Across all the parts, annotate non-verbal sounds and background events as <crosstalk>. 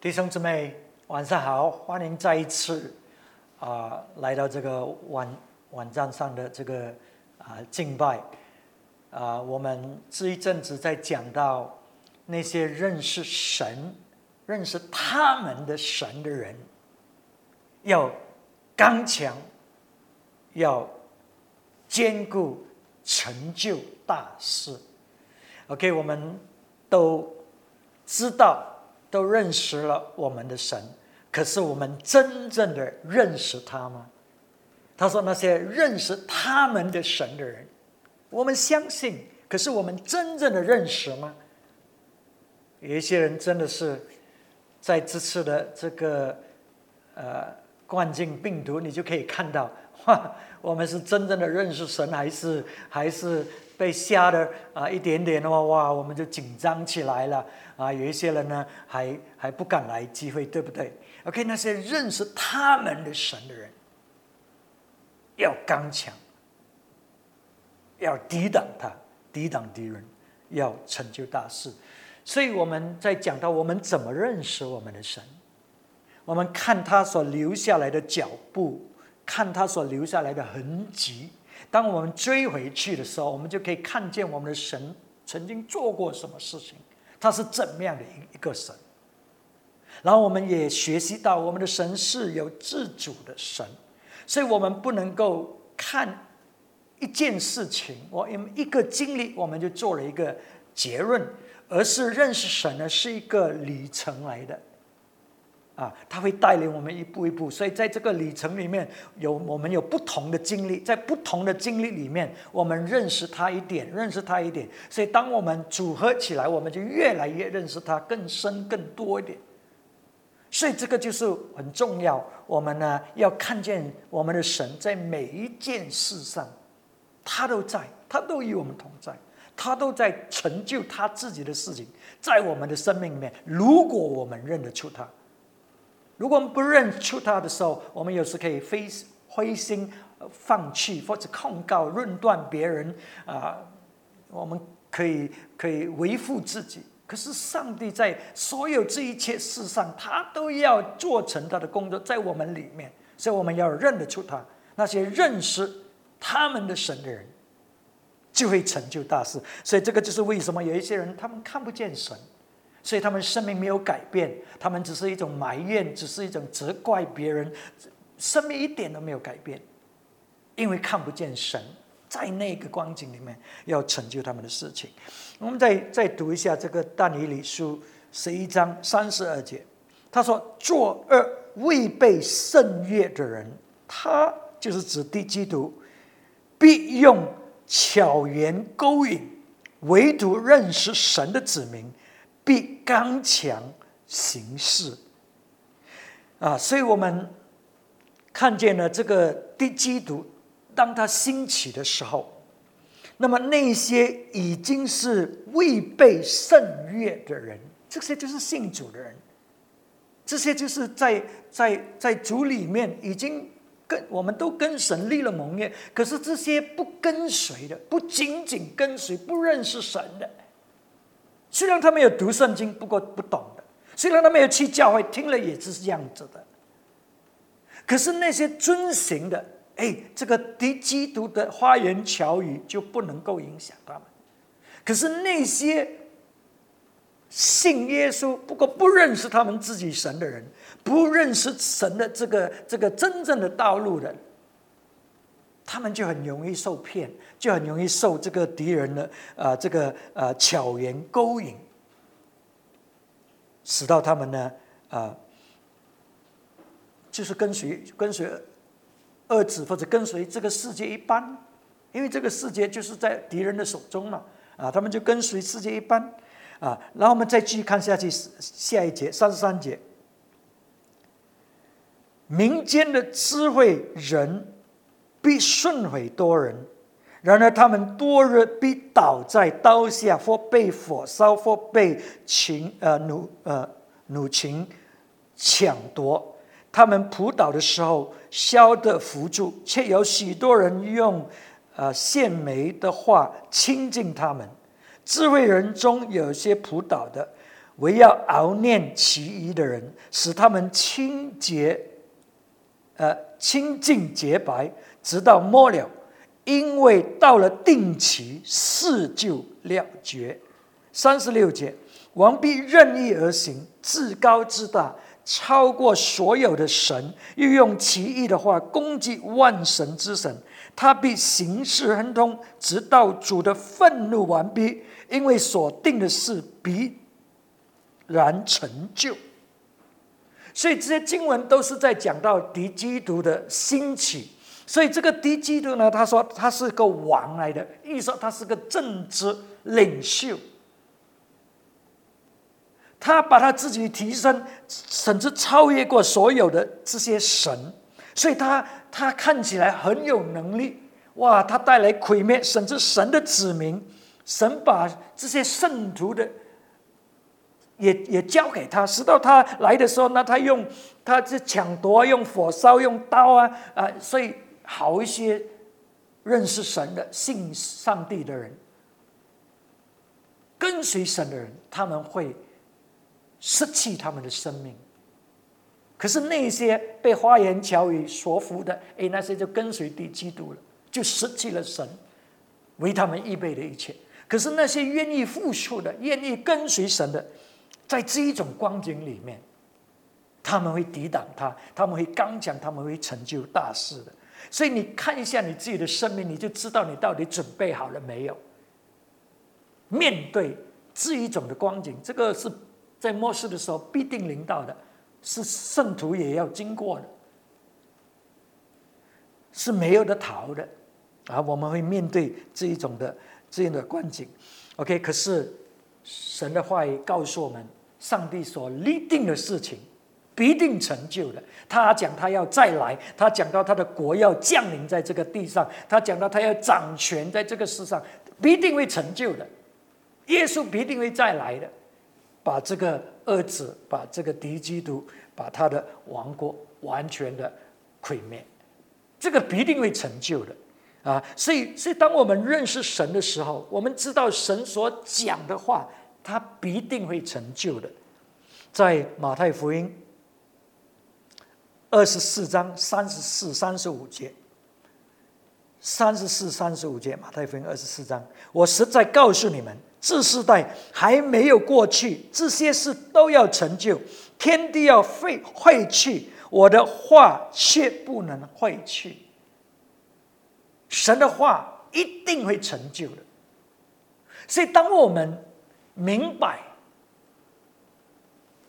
弟兄姊妹，晚上好！欢迎再一次啊来到这个网网站上的这个啊敬拜啊。我们这一阵子在讲到那些认识神、认识他们的神的人，要刚强，要坚固，成就大事。OK，我们都知道。都认识了我们的神，可是我们真正的认识他吗？他说：“那些认识他们的神的人，我们相信，可是我们真正的认识吗？”有一些人真的是在这次的这个呃冠状病毒，你就可以看到，哇，我们是真正的认识神，还是还是被吓的啊一点点的话，哇，我们就紧张起来了。啊，有一些人呢，还还不敢来机会，对不对？OK，那些认识他们的神的人，要刚强，要抵挡他，抵挡敌人，要成就大事。所以我们在讲到我们怎么认识我们的神，我们看他所留下来的脚步，看他所留下来的痕迹。当我们追回去的时候，我们就可以看见我们的神曾经做过什么事情。他是怎么样的一个神？然后我们也学习到，我们的神是有自主的神，所以我们不能够看一件事情，我用一个经历，我们就做了一个结论，而是认识神呢是一个旅程来的。啊，他会带领我们一步一步，所以在这个旅程里面有我们有不同的经历，在不同的经历里面，我们认识他一点，认识他一点，所以当我们组合起来，我们就越来越认识他更深更多一点。所以这个就是很重要，我们呢要看见我们的神在每一件事上，他都在，他都与我们同在，他都在成就他自己的事情，在我们的生命里面，如果我们认得出他。如果我们不认出他的时候，我们有时可以灰灰心、放弃或者控告、论断别人啊。我们可以可以维护自己，可是上帝在所有这一切事上，他都要做成他的工作在我们里面，所以我们要认得出他。那些认识他们的神的人，就会成就大事。所以这个就是为什么有一些人他们看不见神。所以他们生命没有改变，他们只是一种埋怨，只是一种责怪别人，生命一点都没有改变，因为看不见神在那个光景里面要成就他们的事情。我们再再读一下这个但以理书十一章三十二节，他说：“作恶未被圣约的人，他就是指地基督，必用巧言勾引，唯独认识神的子民。”必刚强行事啊！所以我们看见了这个的基督，当他兴起的时候，那么那些已经是未被圣约的人，这些就是信主的人，这些就是在在在主里面已经跟我们都跟神立了盟约，可是这些不跟随的，不仅仅跟随，不认识神的。虽然他们有读圣经，不过不懂的；虽然他们有去教会，听了也是这样子的。可是那些遵行的，哎，这个敌基督的花言巧语就不能够影响他们。可是那些信耶稣，不过不认识他们自己神的人，不认识神的这个这个真正的道路的。他们就很容易受骗，就很容易受这个敌人的啊这个呃巧言勾引，使到他们呢啊，就是跟随跟随二子或者跟随这个世界一般，因为这个世界就是在敌人的手中嘛啊，他们就跟随世界一般啊，然后我们再继续看下去下一节三十三节，民间的智慧人。必顺毁多人，然而他们多日必倒在刀下，或被火烧，或被秦呃奴呃奴禽抢夺。他们扑倒的时候，消得扶住，却有许多人用呃献媚的话亲近他们。智慧人中有些扑倒的，唯要熬念其余的人，使他们清洁，呃，清净洁白，直到末了。因为到了定期，事就了结。三十六节，王必任意而行，至高至大，超过所有的神，又用奇异的话攻击万神之神。他必行事亨通，直到主的愤怒完毕，因为所定的事必然成就。所以这些经文都是在讲到敌基督的兴起。所以这个敌基督呢，他说他是个王来的，意思说他是个政治领袖。他把他自己提升，甚至超越过所有的这些神，所以他他看起来很有能力。哇，他带来毁灭，甚至神的子民，神把这些圣徒的也 <laughs> 也交给他，直到他来的时候，那他用他是抢夺，用火烧，用刀啊啊，所以。好一些认识神的、信上帝的人，跟随神的人，他们会失去他们的生命。可是那些被花言巧语所服的，哎，那些就跟随地基督了，就失去了神为他们预备的一切。可是那些愿意付出的、愿意跟随神的，在这一种光景里面，他们会抵挡他，他们会刚强，他们会成就大事的。所以你看一下你自己的生命，你就知道你到底准备好了没有？面对这一种的光景，这个是在末世的时候必定临到的，是圣徒也要经过的，是没有的逃的啊！我们会面对这一种的这样的光景。OK，可是神的话语告诉我们，上帝所立定的事情。必定成就的。他讲他要再来，他讲到他的国要降临在这个地上，他讲到他要掌权在这个世上，必定会成就的。耶稣必定会再来的，把这个恶子，把这个敌基督，把他的王国完全的毁灭，这个必定会成就的啊！所以，所以当我们认识神的时候，我们知道神所讲的话，他必定会成就的。在马太福音。二十四章三十四、三十五节，三十四、三十五节，马太福音二十四章。我实在告诉你们，这世代还没有过去，这些事都要成就，天地要废废去，我的话却不能废去。神的话一定会成就的。所以，当我们明白、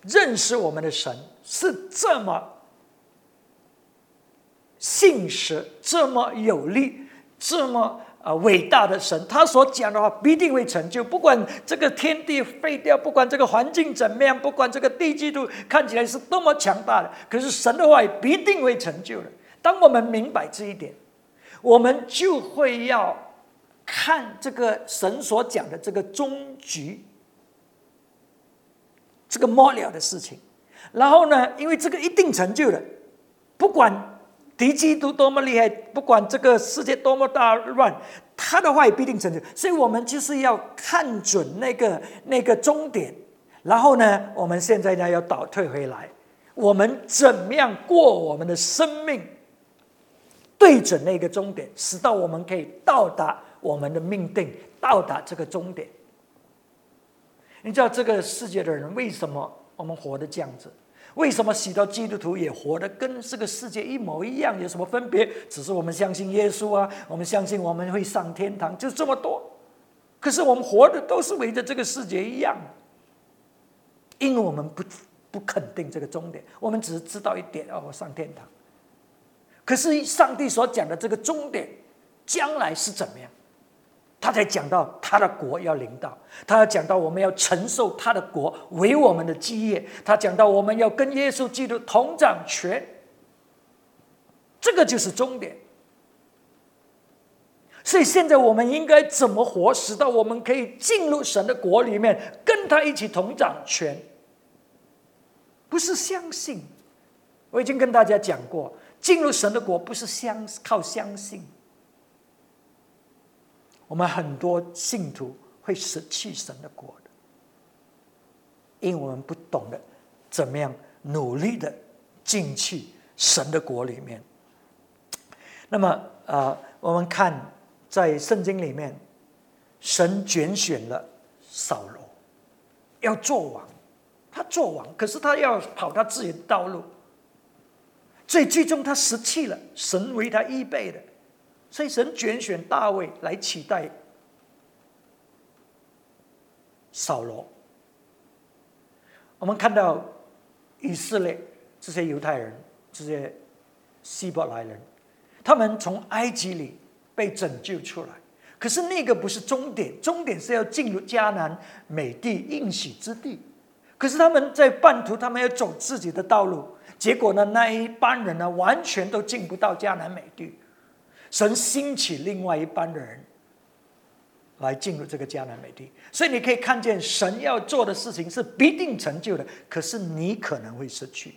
认识我们的神是这么。信实这么有力、这么啊伟大的神，他所讲的话必定会成就。不管这个天地废掉，不管这个环境怎么样，不管这个地基度看起来是多么强大的，可是神的话也必定会成就的。当我们明白这一点，我们就会要看这个神所讲的这个终局，这个末了的事情。然后呢，因为这个一定成就的，不管。敌基督多么厉害，不管这个世界多么大乱，他的话也必定成就。所以，我们就是要看准那个那个终点，然后呢，我们现在呢要倒退回来，我们怎么样过我们的生命，对准那个终点，使到我们可以到达我们的命定，到达这个终点。你知道这个世界的人为什么我们活得这样子？为什么许多基督徒也活得跟这个世界一模一样？有什么分别？只是我们相信耶稣啊，我们相信我们会上天堂，就这么多。可是我们活的都是围着这个世界一样，因为我们不不肯定这个终点，我们只是知道一点：哦，上天堂。可是上帝所讲的这个终点，将来是怎么样？他才讲到他的国要领导，他要讲到我们要承受他的国为我们的基业，他讲到我们要跟耶稣基督同掌权，这个就是终点。所以现在我们应该怎么活，使到我们可以进入神的国里面，跟他一起同掌权？不是相信，我已经跟大家讲过，进入神的国不是相靠相信。我们很多信徒会失去神的国的，因为我们不懂得怎么样努力的进去神的国里面。那么啊，我们看在圣经里面，神拣选了扫罗，要做王，他做王，可是他要跑他自己的道路，所以最终他失去了神为他预备的，所以神拣选大卫来取代扫罗。我们看到以色列这些犹太人，这些希伯来人，他们从埃及里被拯救出来。可是那个不是终点，终点是要进入迦南美地应许之地。可是他们在半途，他们要走自己的道路，结果呢，那一班人呢，完全都进不到迦南美地。神兴起另外一班的人。来进入这个迦南美地，所以你可以看见神要做的事情是必定成就的。可是你可能会失去，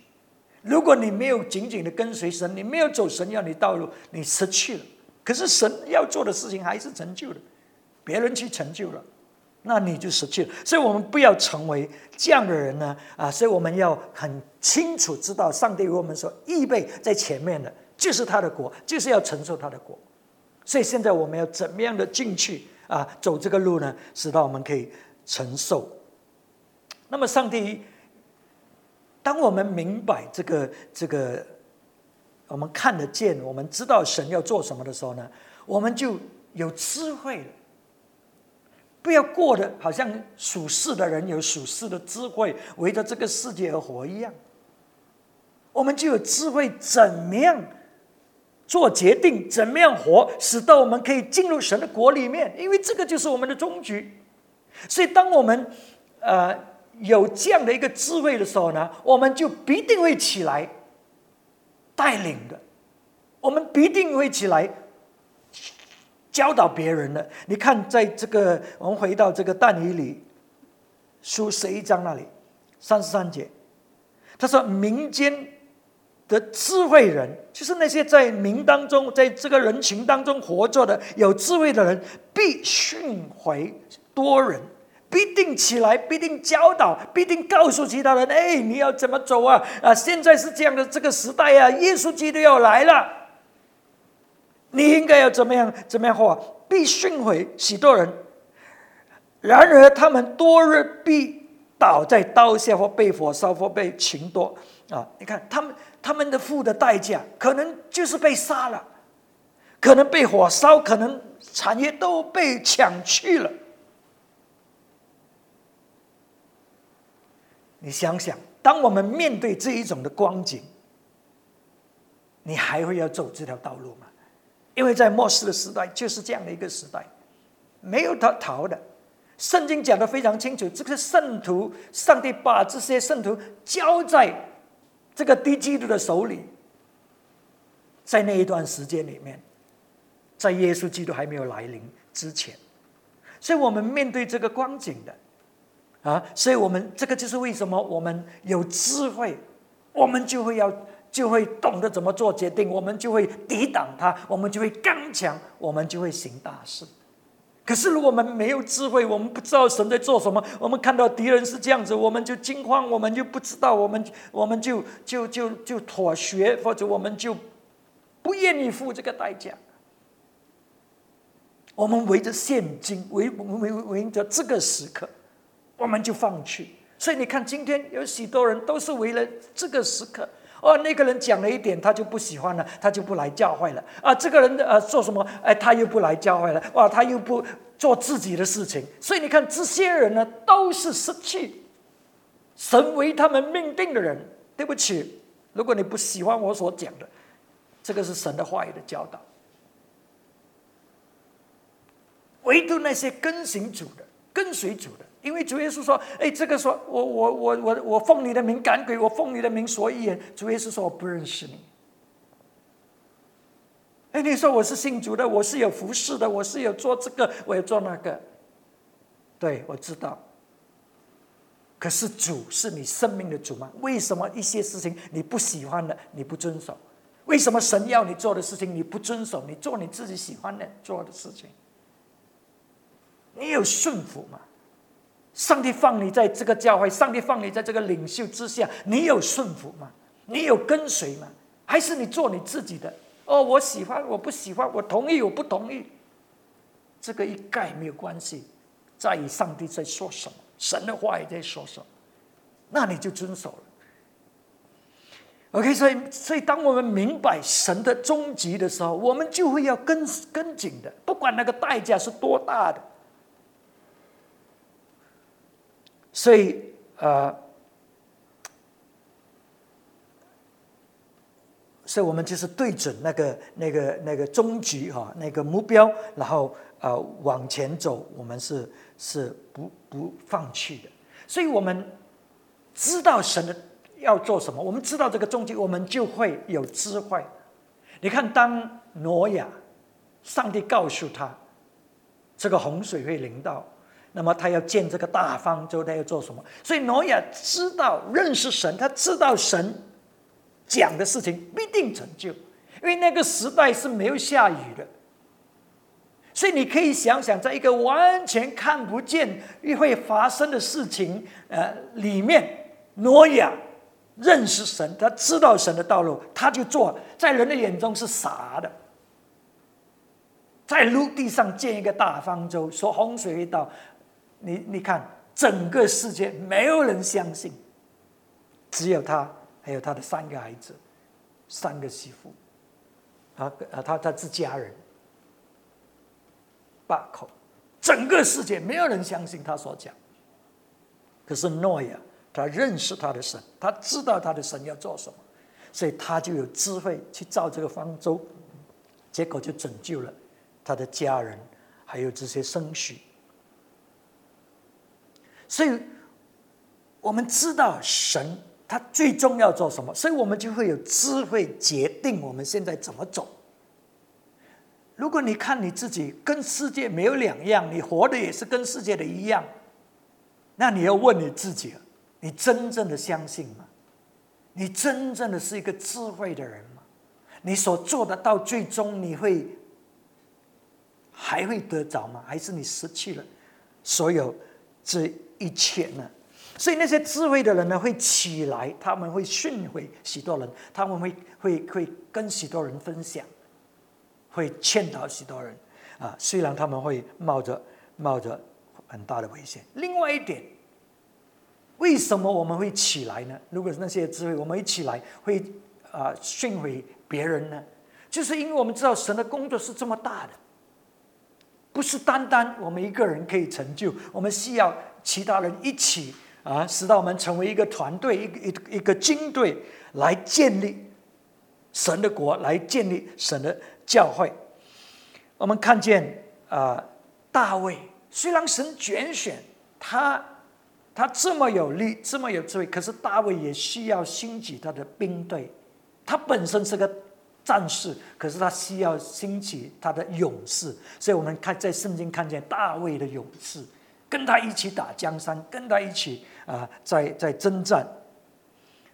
如果你没有紧紧的跟随神，你没有走神要你道路，你失去了。可是神要做的事情还是成就的，别人去成就了，那你就失去了。所以我们不要成为这样的人呢啊！所以我们要很清楚知道，上帝为我们所预备在前面的，就是他的国，就是要承受他的国。所以现在我们要怎么样的进去？啊，走这个路呢，使到我们可以承受。那么，上帝，当我们明白这个这个，我们看得见，我们知道神要做什么的时候呢，我们就有智慧了。不要过得好像属世的人有属世的智慧，围着这个世界而活一样。我们就有智慧，怎么样？做决定，怎么样活，使得我们可以进入神的国里面，因为这个就是我们的终局。所以，当我们呃有这样的一个智慧的时候呢，我们就必定会起来带领的，我们必定会起来教导别人的。你看，在这个我们回到这个但以里书十一章那里，三十三节，他说民间。的智慧人，就是那些在民当中，在这个人群当中活着的有智慧的人，必训诲多人，必定起来，必定教导，必定告诉其他人：哎，你要怎么走啊？啊，现在是这样的这个时代啊，耶稣基督要来了，你应该要怎么样？怎么样活？必训诲许多人，然而他们多日必倒在刀下，或被火烧，或被擒夺。啊，你看他们。他们的付的代价，可能就是被杀了，可能被火烧，可能产业都被抢去了。你想想，当我们面对这一种的光景，你还会要走这条道路吗？因为在末世的时代，就是这样的一个时代，没有逃逃的。圣经讲的非常清楚，这个圣徒，上帝把这些圣徒交在。这个低基督的手里，在那一段时间里面，在耶稣基督还没有来临之前，所以我们面对这个光景的啊，所以我们这个就是为什么我们有智慧，我们就会要就会懂得怎么做决定，我们就会抵挡它，我们就会刚强，我们就会行大事。可是，如果我们没有智慧，我们不知道神在做什么，我们看到敌人是这样子，我们就惊慌，我们就不知道，我们我们就就就就妥协，或者我们就不愿意付这个代价。我们围着现金，围围围着这个时刻，我们就放弃。所以你看，今天有许多人都是为了这个时刻。哦，那个人讲了一点，他就不喜欢了，他就不来教会了。啊，这个人呃做什么？哎，他又不来教会了。哇，他又不做自己的事情。所以你看，这些人呢，都是失去神为他们命定的人。对不起，如果你不喜欢我所讲的，这个是神的话语的教导。唯独那些跟随主的，跟随主的。因为主耶稣说：“哎，这个说我我我我我奉你的名赶鬼，我奉你的名说预言。”主耶稣说：“我不认识你。”哎，你说我是信主的，我是有服侍的，我是有做这个，我有做那个。对，我知道。可是主是你生命的主吗？为什么一些事情你不喜欢的，你不遵守？为什么神要你做的事情你不遵守？你做你自己喜欢的做的事情，你有顺服吗？上帝放你在这个教会，上帝放你在这个领袖之下，你有顺服吗？你有跟随吗？还是你做你自己的？哦，我喜欢，我不喜欢，我同意，我不同意，这个一概没有关系，在于上帝在说什么，神的话也在说什么，那你就遵守了。OK，所以，所以当我们明白神的终极的时候，我们就会要跟跟紧的，不管那个代价是多大的。所以，呃，所以我们就是对准那个、那个、那个终局哈，那个目标，然后呃往前走，我们是是不不放弃的。所以我们知道神的。要做什么？我们知道这个终极，我们就会有智慧。你看，当挪亚，上帝告诉他，这个洪水会临到，那么他要建这个大方舟，他要做什么？所以挪亚知道认识神，他知道神讲的事情必定成就，因为那个时代是没有下雨的。所以你可以想想，在一个完全看不见会发生的事情呃里面，挪亚。认识神，他知道神的道路，他就做，在人的眼中是傻的。在陆地上建一个大方舟，说洪水一到，你你看，整个世界没有人相信，只有他，还有他的三个孩子，三个媳妇，啊啊，他他自家人，八口，整个世界没有人相信他所讲。可是诺亚。他认识他的神，他知道他的神要做什么，所以他就有智慧去造这个方舟，结果就拯救了他的家人，还有这些生婿。所以，我们知道神他最终要做什么，所以我们就会有智慧决定我们现在怎么走。如果你看你自己跟世界没有两样，你活的也是跟世界的一样，那你要问你自己。你真正的相信吗？你真正的是一个智慧的人吗？你所做的到最终你会还会得着吗？还是你失去了所有这一切呢？所以那些智慧的人呢，会起来，他们会训诲许多人，他们会会会跟许多人分享，会劝导许多人啊。虽然他们会冒着冒着很大的危险。另外一点。为什么我们会起来呢？如果是那些智慧，我们一起来会啊训诲别人呢？就是因为我们知道神的工作是这么大的，不是单单我们一个人可以成就，我们需要其他人一起啊，使到我们成为一个团队，一个一一个军队来建立神的国，来建立神的教会。我们看见啊，大卫虽然神拣选他。他这么有力，这么有智慧，可是大卫也需要兴起他的兵队。他本身是个战士，可是他需要兴起他的勇士。所以我们看在圣经看见大卫的勇士，跟他一起打江山，跟他一起啊，在在征战。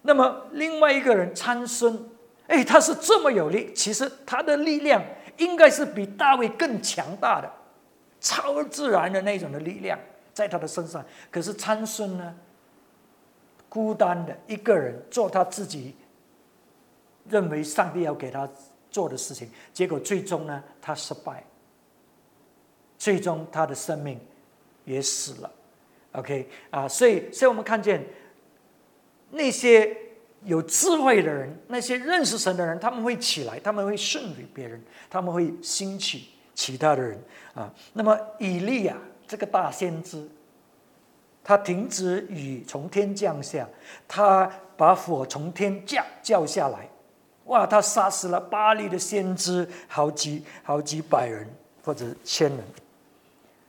那么另外一个人参孙，哎，他是这么有力，其实他的力量应该是比大卫更强大的，超自然的那种的力量。在他的身上，可是参孙呢？孤单的一个人做他自己认为上帝要给他做的事情，结果最终呢，他失败，最终他的生命也死了。OK 啊，所以，所以我们看见那些有智慧的人，那些认识神的人，他们会起来，他们会顺服别人，他们会兴起其他的人啊。那么以利亚。这个大先知，他停止雨从天降下，他把火从天降降下来，哇！他杀死了巴黎的先知好几好几百人或者千人，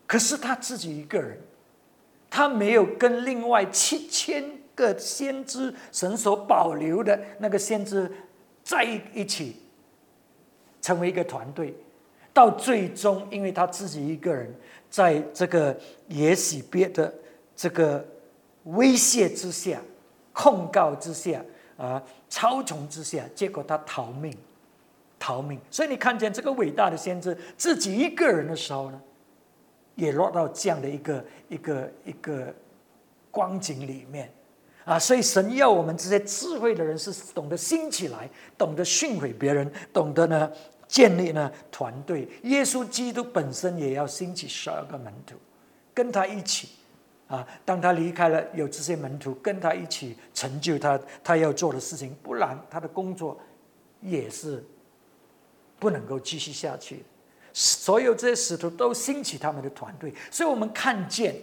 可是他自己一个人，他没有跟另外七千个先知神所保留的那个先知在一起，成为一个团队，到最终，因为他自己一个人。在这个也许别的这个威胁之下、控告之下啊、操纵之下，结果他逃命，逃命。所以你看见这个伟大的先知自己一个人的时候呢，也落到这样的一个一个一个光景里面啊，所以神要我们这些智慧的人是懂得兴起来，懂得训诲别人，懂得呢建立呢团队。耶稣基督本身也要兴起十二个门徒，跟他一起啊。当他离开了，有这些门徒跟他一起成就他他要做的事情，不然他的工作也是不能够继续下去。所有这些使徒都兴起他们的团队，所以我们看见，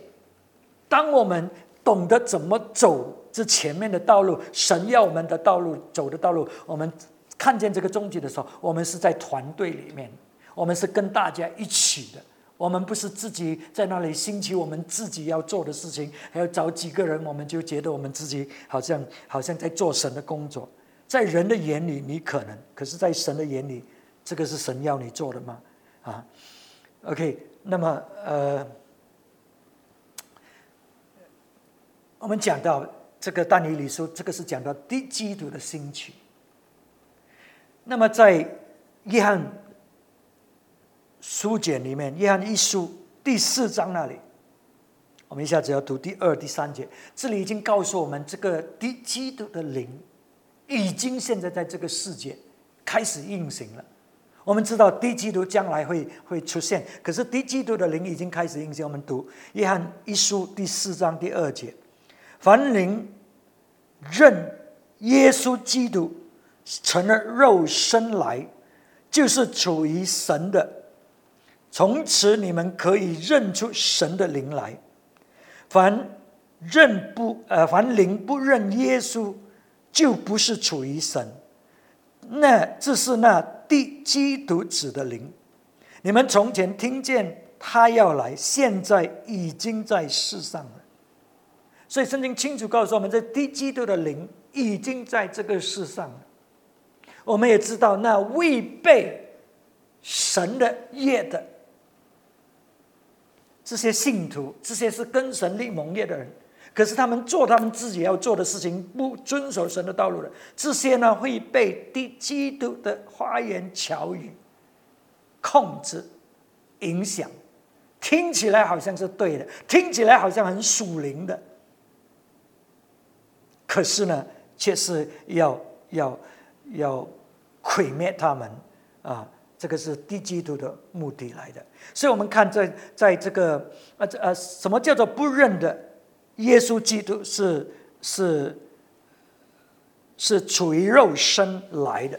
当我们懂得怎么走这前面的道路，神要我们的道路走的道路，我们看见这个终极的时候，我们是在团队里面，我们是跟大家一起的，我们不是自己在那里兴起我们自己要做的事情，还要找几个人，我们就觉得我们自己好像好像在做神的工作，在人的眼里你可能，可是在神的眼里，这个是神要你做的吗？啊，OK，那么呃，我们讲到这个但尼里书，这个是讲到第基督的兴起。那么在约翰书简里面，约翰一书第四章那里，我们一下子要读第二、第三节，这里已经告诉我们，这个第基督的灵已经现在在这个世界开始运行了。我们知道低基督将来会会出现，可是低基督的灵已经开始运行。我们读约翰一书第四章第二节：凡灵认耶稣基督成了肉身来，就是处于神的。从此你们可以认出神的灵来。凡认不呃，凡灵不认耶稣，就不是处于神。那这是那。第基督子的灵，你们从前听见他要来，现在已经在世上了。所以圣经清楚告诉我们，这第基督的灵已经在这个世上了。我们也知道，那未被神的业的这些信徒，这些是跟神立盟业的人。可是他们做他们自己要做的事情，不遵守神的道路的，这些呢会被第基督的花言巧语控制、影响，听起来好像是对的，听起来好像很属灵的，可是呢，却是要要要毁灭他们啊！这个是低基督的目的来的。所以，我们看在在这个呃呃，什么叫做不认的？耶稣基督是是是处于肉身来的。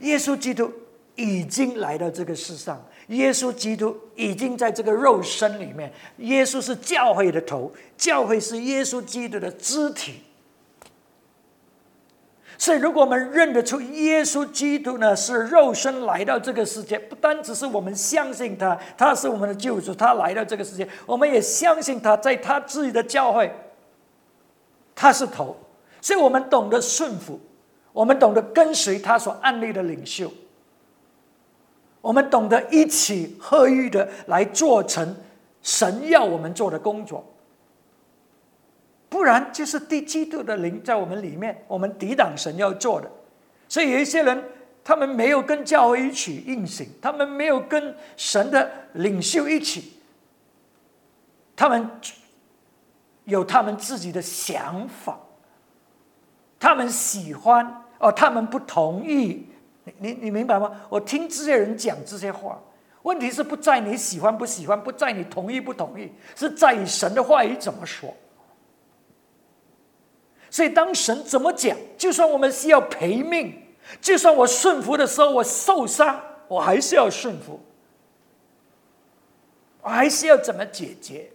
耶稣基督已经来到这个世上，耶稣基督已经在这个肉身里面。耶稣是教会的头，教会是耶稣基督的肢体。所以，如果我们认得出耶稣基督呢是肉身来到这个世界，不单只是我们相信他，他是我们的救主，他来到这个世界，我们也相信他在他自己的教会，他是头，所以我们懂得顺服，我们懂得跟随他所安立的领袖，我们懂得一起合一的来做成神要我们做的工作。不然就是第基督的灵在我们里面，我们抵挡神要做的。所以有一些人，他们没有跟教会一起运行，他们没有跟神的领袖一起，他们有他们自己的想法，他们喜欢哦，他们不同意。你你你明白吗？我听这些人讲这些话，问题是不在你喜欢不喜欢，不在你同意不同意，是在于神的话语怎么说。所以，当神怎么讲，就算我们需要赔命，就算我顺服的时候我受伤，我还是要顺服，我还是要怎么解决？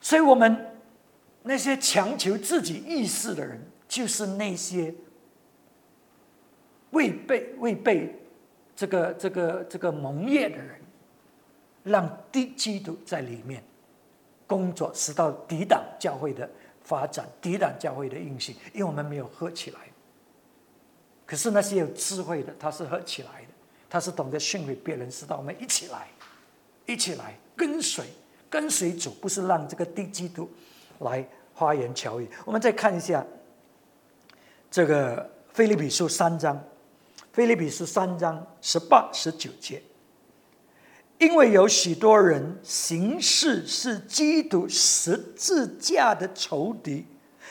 所以，我们那些强求自己意识的人，就是那些未被未被这个这个这个蒙业的人，让低基督在里面。工作使到抵挡教会的发展，抵挡教会的运行，因为我们没有合起来。可是那些有智慧的，他是合起来的，他是懂得训诲别人，使到我们一起来，一起来跟随，跟随主，不是让这个低基督来花言巧语。我们再看一下这个菲利比书三章，菲利比书三章十八十九节，因为有许多人行事是基督十字架的仇敌，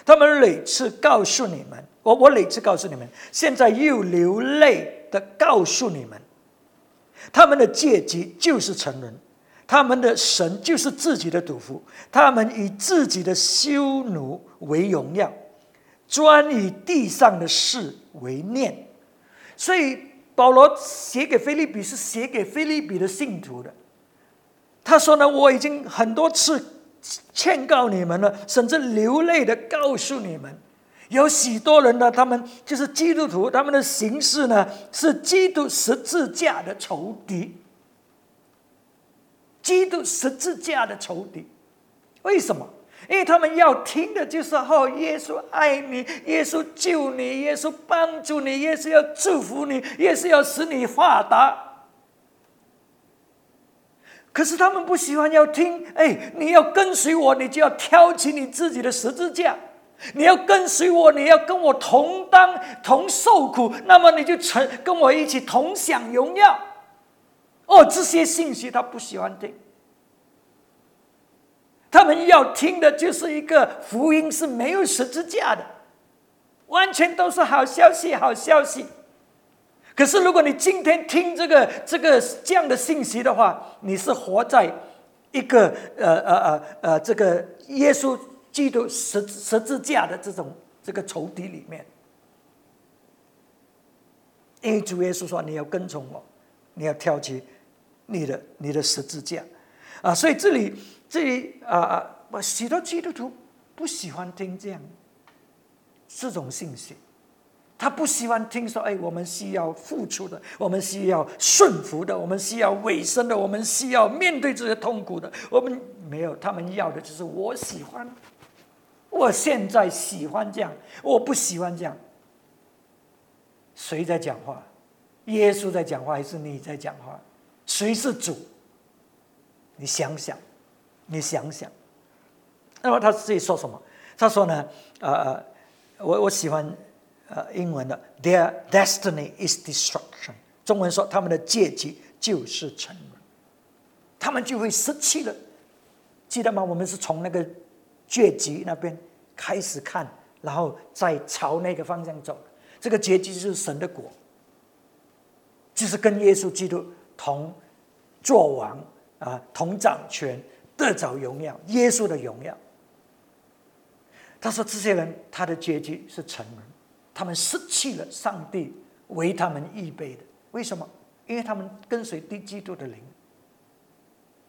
他们屡次告诉你们，我我屡次告诉你们，现在又流泪的告诉你们，他们的阶级就是成人，他们的神就是自己的赌夫，他们以自己的羞辱为荣耀，专以地上的事为念，所以。保罗写给菲利比是写给菲利比的信徒的。他说呢，我已经很多次劝告你们了，甚至流泪的告诉你们，有许多人呢，他们就是基督徒，他们的形式呢是基督十字架的仇敌。基督十字架的仇敌，为什么？因为他们要听的就是哦，耶稣爱你，耶稣救你，耶稣帮助你，耶稣要祝福你，耶稣要使你发达。可是他们不喜欢要听，哎，你要跟随我，你就要挑起你自己的十字架；你要跟随我，你要跟我同当同受苦，那么你就成跟我一起同享荣耀。哦，这些信息他不喜欢听。他们要听的就是一个福音是没有十字架的，完全都是好消息，好消息。可是如果你今天听这个这个这样的信息的话，你是活在一个呃呃呃呃这个耶稣基督十十字架的这种这个仇敌里面。因为主耶稣说：“你要跟从我，你要挑起你的你的十字架。”啊，所以这里。这里啊啊，许多基督徒不喜欢听这样这种信息，他不喜欢听说：“哎，我们需要付出的，我们需要顺服的，我们需要委身的，我们需要面对这些痛苦的。”我们没有，他们要的就是我喜欢，我现在喜欢这样，我不喜欢这样。谁在讲话？耶稣在讲话，还是你在讲话？谁是主？你想想。你想想，那么他自己说什么？他说呢？呃，我我喜欢呃英文的，Their destiny is destruction。中文说他们的阶级就是沉沦，他们就会失去了。记得吗？我们是从那个阶级那边开始看，然后再朝那个方向走。这个阶级就是神的国，就是跟耶稣基督同作王啊，同掌权。得着荣耀，耶稣的荣耀。他说：“这些人，他的结局是沉沦，他们失去了上帝为他们预备的。为什么？因为他们跟随低基督的灵，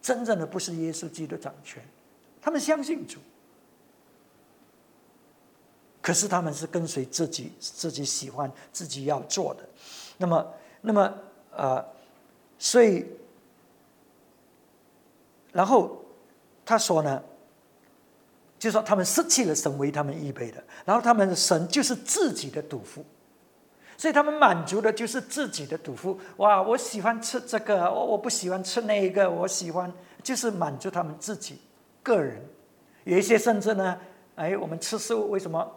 真正的不是耶稣基督掌权，他们相信主，可是他们是跟随自己自己喜欢自己要做的。那么，那么，呃，所以，然后。”他说呢，就说他们失去了神为他们预备的，然后他们的神就是自己的赌夫，所以他们满足的就是自己的赌夫。哇，我喜欢吃这个，我我不喜欢吃那一个，我喜欢就是满足他们自己个人。有一些甚至呢，哎，我们吃食物为什么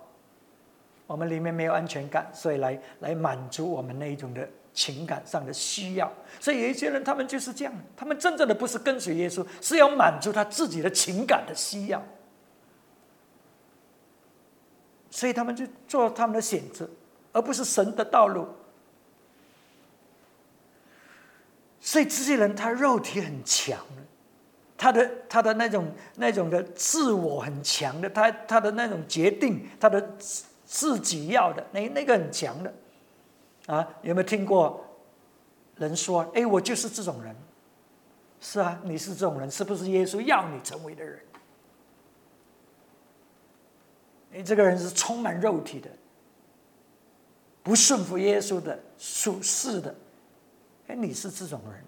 我们里面没有安全感？所以来来满足我们那一种的。情感上的需要，所以有一些人，他们就是这样，他们真正的不是跟随耶稣，是要满足他自己的情感的需要，所以他们就做他们的选择，而不是神的道路。所以这些人，他肉体很强，他的他的那种那种的自我很强的，他他的那种决定，他的自己要的那那个很强的。啊，有没有听过人说：“哎，我就是这种人。”是啊，你是这种人，是不是耶稣要你成为的人？你这个人是充满肉体的，不顺服耶稣的，属世的。哎，你是这种人，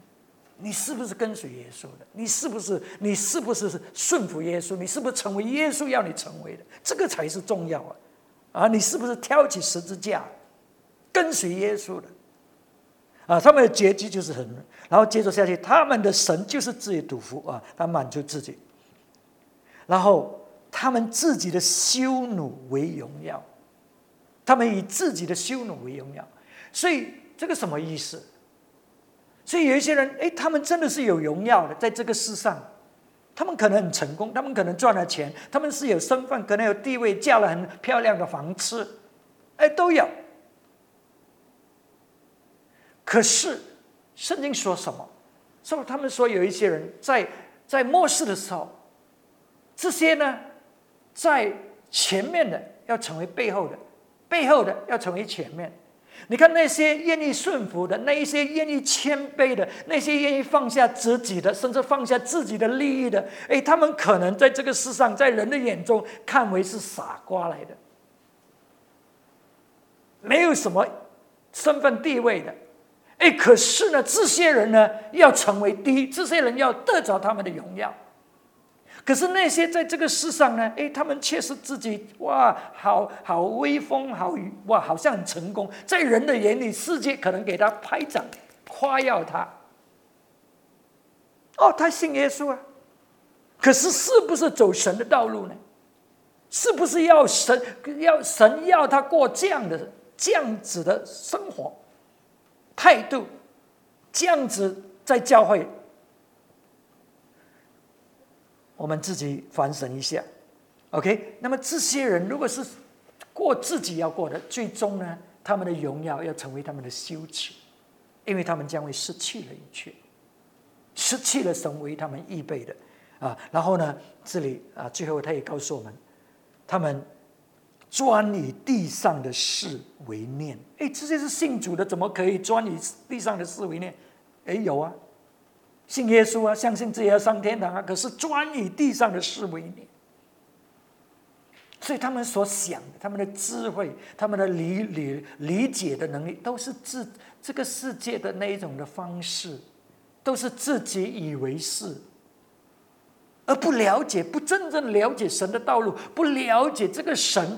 你是不是跟随耶稣的？你是不是你是不是顺服耶稣？你是不是成为耶稣要你成为的？这个才是重要啊！啊，你是不是挑起十字架？跟随耶稣的，啊，他们的结局就是很，然后接着下去，他们的神就是自己赌夫啊，他满足自己，然后他们自己的羞辱为荣耀，他们以自己的羞辱为荣耀，所以这个什么意思？所以有一些人，哎，他们真的是有荣耀的，在这个世上，他们可能很成功，他们可能赚了钱，他们是有身份，可能有地位，嫁了很漂亮的房子，哎，都有。可是，圣经说什么？说他们说有一些人在在末世的时候，这些呢，在前面的要成为背后的，背后的要成为前面。你看那些愿意顺服的，那一些愿意谦卑的，那些愿意放下自己的，甚至放下自己的利益的，哎，他们可能在这个世上，在人的眼中看为是傻瓜来的，没有什么身份地位的，哎，可是呢，这些人呢，要成为第一，这些人要得着他们的荣耀。可是那些在这个世上呢？哎，他们却是自己哇，好好威风，好哇，好像很成功。在人的眼里，世界可能给他拍掌，夸耀他。哦，他信耶稣啊，可是是不是走神的道路呢？是不是要神要神要他过这样的这样子的生活态度？这样子在教会？我们自己反省一下，OK？那么这些人如果是过自己要过的，最终呢，他们的荣耀要成为他们的羞耻，因为他们将会失去了一切，失去了神为他们预备的啊。然后呢，这里啊，最后他也告诉我们，他们专以地上的事为念。哎，这些是信主的，怎么可以专以地上的事为念？哎，有啊。信耶稣啊，相信自己要上天堂啊，可是专以地上的事为念，所以他们所想的、他们的智慧、他们的理理理解的能力，都是自这个世界的那一种的方式，都是自己以为是，而不了解、不真正了解神的道路，不了解这个神，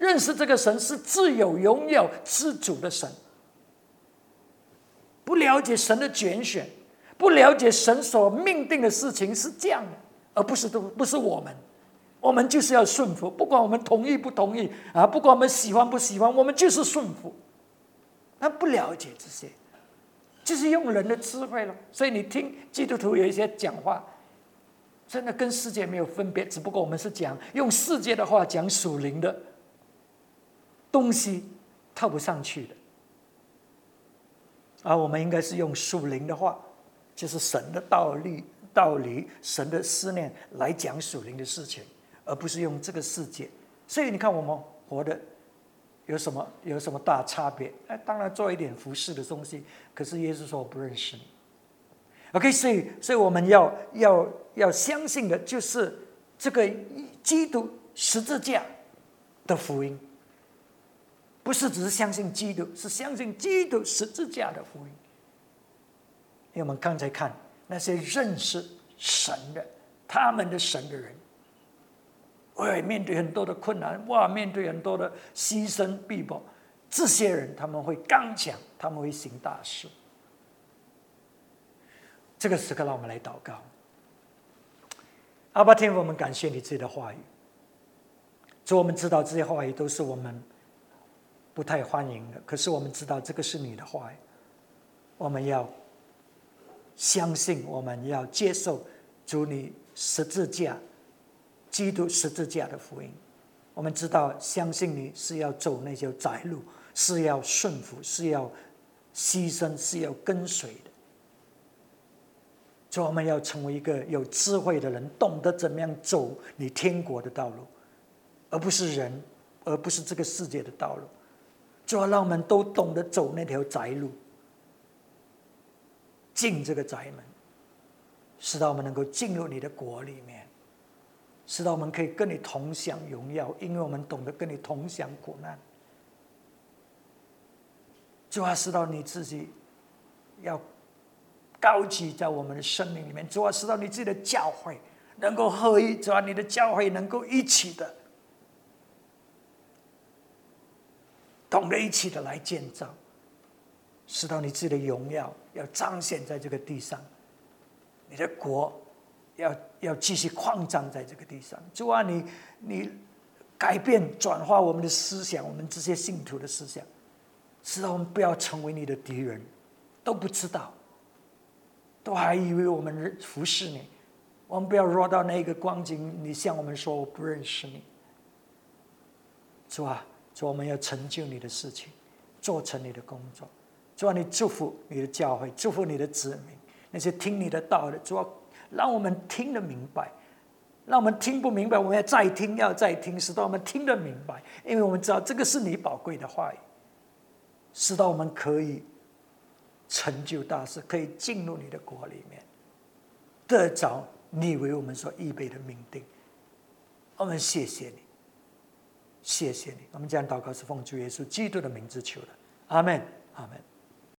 认识这个神是自有、拥有、自主的神，不了解神的拣选。不了解神所命定的事情是这样的，而不是都不是我们，我们就是要顺服，不管我们同意不同意啊，不管我们喜欢不喜欢，我们就是顺服。他不了解这些，就是用人的智慧了。所以你听基督徒有一些讲话，真的跟世界没有分别，只不过我们是讲用世界的话讲属灵的东西套不上去的，而我们应该是用属灵的话。就是神的道理、道理、神的思念来讲属灵的事情，而不是用这个世界。所以你看，我们活的有什么有什么大差别？哎，当然做一点服饰的东西。可是耶稣说：“我不认识你。” OK，所以，所以我们要要要相信的就是这个基督十字架的福音，不是只是相信基督，是相信基督十字架的福音。因为我们刚才看那些认识神的，他们的神的人，会面对很多的困难，哇，面对很多的牺牲逼迫，这些人他们会刚强，他们会行大事。这个时刻，让我们来祷告。阿爸天父，我们感谢你自己的话语。主，我们知道这些话语都是我们不太欢迎的，可是我们知道这个是你的话，我们要。相信我们要接受主你十字架、基督十字架的福音。我们知道，相信你是要走那条窄路，是要顺服，是要牺牲，是要跟随的。所以我们要成为一个有智慧的人，懂得怎么样走你天国的道路，而不是人，而不是这个世界的道路。就要让我们都懂得走那条窄路。进这个宅门，使到我们能够进入你的国里面，使到我们可以跟你同享荣耀，因为我们懂得跟你同享苦难。主要使到你自己要高级在我们的生命里面，主要使到你自己的教会能够合一，主要你的教会能够一起的，懂得一起的来建造。使到你自己的荣耀要彰显在这个地上，你的国要要继续扩张在这个地上。主啊，你你改变转化我们的思想，我们这些信徒的思想，使到我们不要成为你的敌人，都不知道都还以为我们服侍你。我们不要落到那个光景，你向我们说我不认识你。主啊，主，我们要成就你的事情，做成你的工作。主啊，你祝福你的教会，祝福你的子民，那些听你的道的。主啊，让我们听得明白，让我们听不明白，我们要再听，要再听，使到我们听得明白。因为我们知道这个是你宝贵的话语，使到我们可以成就大事，可以进入你的国里面，得着。你为我们所预备的命定，我们谢谢你，谢谢你。我们讲祷告是奉主耶稣基督的名字求的，阿门，阿门。